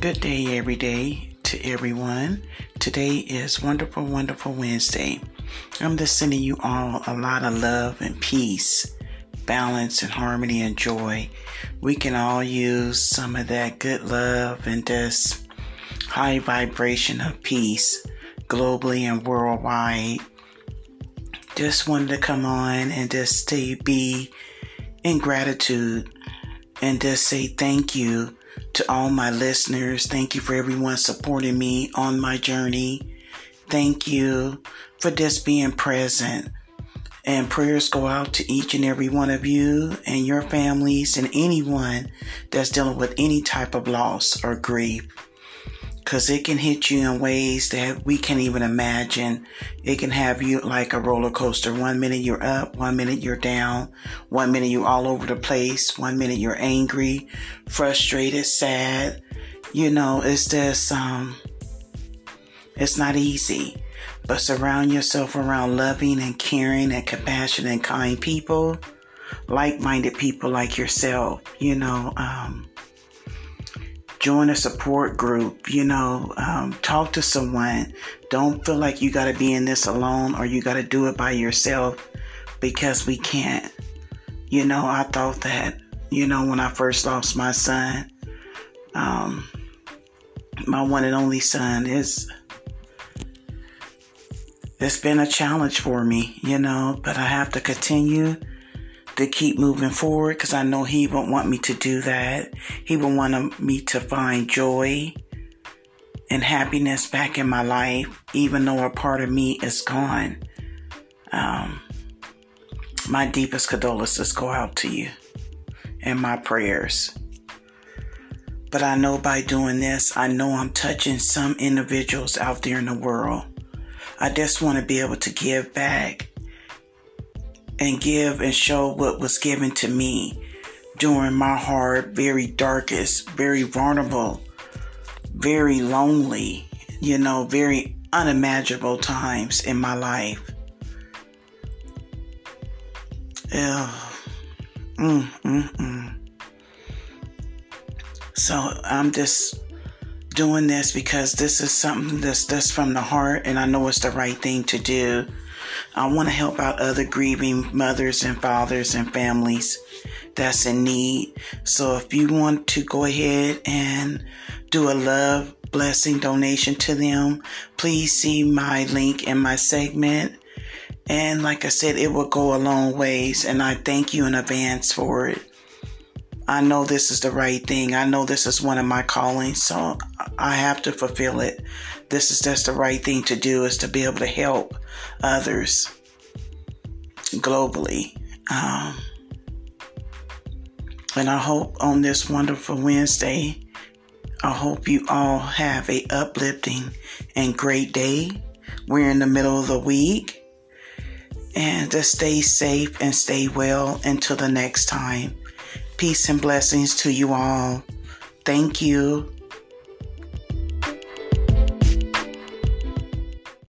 Good day, every day to everyone. Today is Wonderful, Wonderful Wednesday. I'm just sending you all a lot of love and peace, balance and harmony and joy. We can all use some of that good love and just high vibration of peace globally and worldwide. Just wanted to come on and just stay be in gratitude and just say thank you to all my listeners. Thank you for everyone supporting me on my journey. Thank you for just being present. And prayers go out to each and every one of you and your families and anyone that's dealing with any type of loss or grief because it can hit you in ways that we can't even imagine. It can have you like a roller coaster. One minute you're up, one minute you're down, one minute you're all over the place, one minute you're angry, frustrated, sad. You know, it's just, um, it's not easy. But surround yourself around loving and caring and compassionate and kind people, like minded people like yourself, you know, um, join a support group, you know, um, talk to someone. Don't feel like you got to be in this alone or you got to do it by yourself because we can't. You know, I thought that, you know, when I first lost my son, um, my one and only son is it's been a challenge for me, you know, but I have to continue to keep moving forward because I know He would want me to do that. He would want me to find joy and happiness back in my life, even though a part of me is gone. Um, my deepest condolences go out to you and my prayers. But I know by doing this, I know I'm touching some individuals out there in the world. I just want to be able to give back and give and show what was given to me during my hard, very darkest, very vulnerable, very lonely, you know, very unimaginable times in my life. Yeah. Mm, mm, mm. So I'm just doing this because this is something that's that's from the heart and I know it's the right thing to do. I want to help out other grieving mothers and fathers and families that's in need. So if you want to go ahead and do a love blessing donation to them, please see my link in my segment. And like I said, it will go a long ways. And I thank you in advance for it. I know this is the right thing. I know this is one of my callings, so I have to fulfill it. This is just the right thing to do is to be able to help others globally. Um, and I hope on this wonderful Wednesday, I hope you all have a uplifting and great day. We're in the middle of the week. And just stay safe and stay well until the next time. Peace and blessings to you all. Thank you.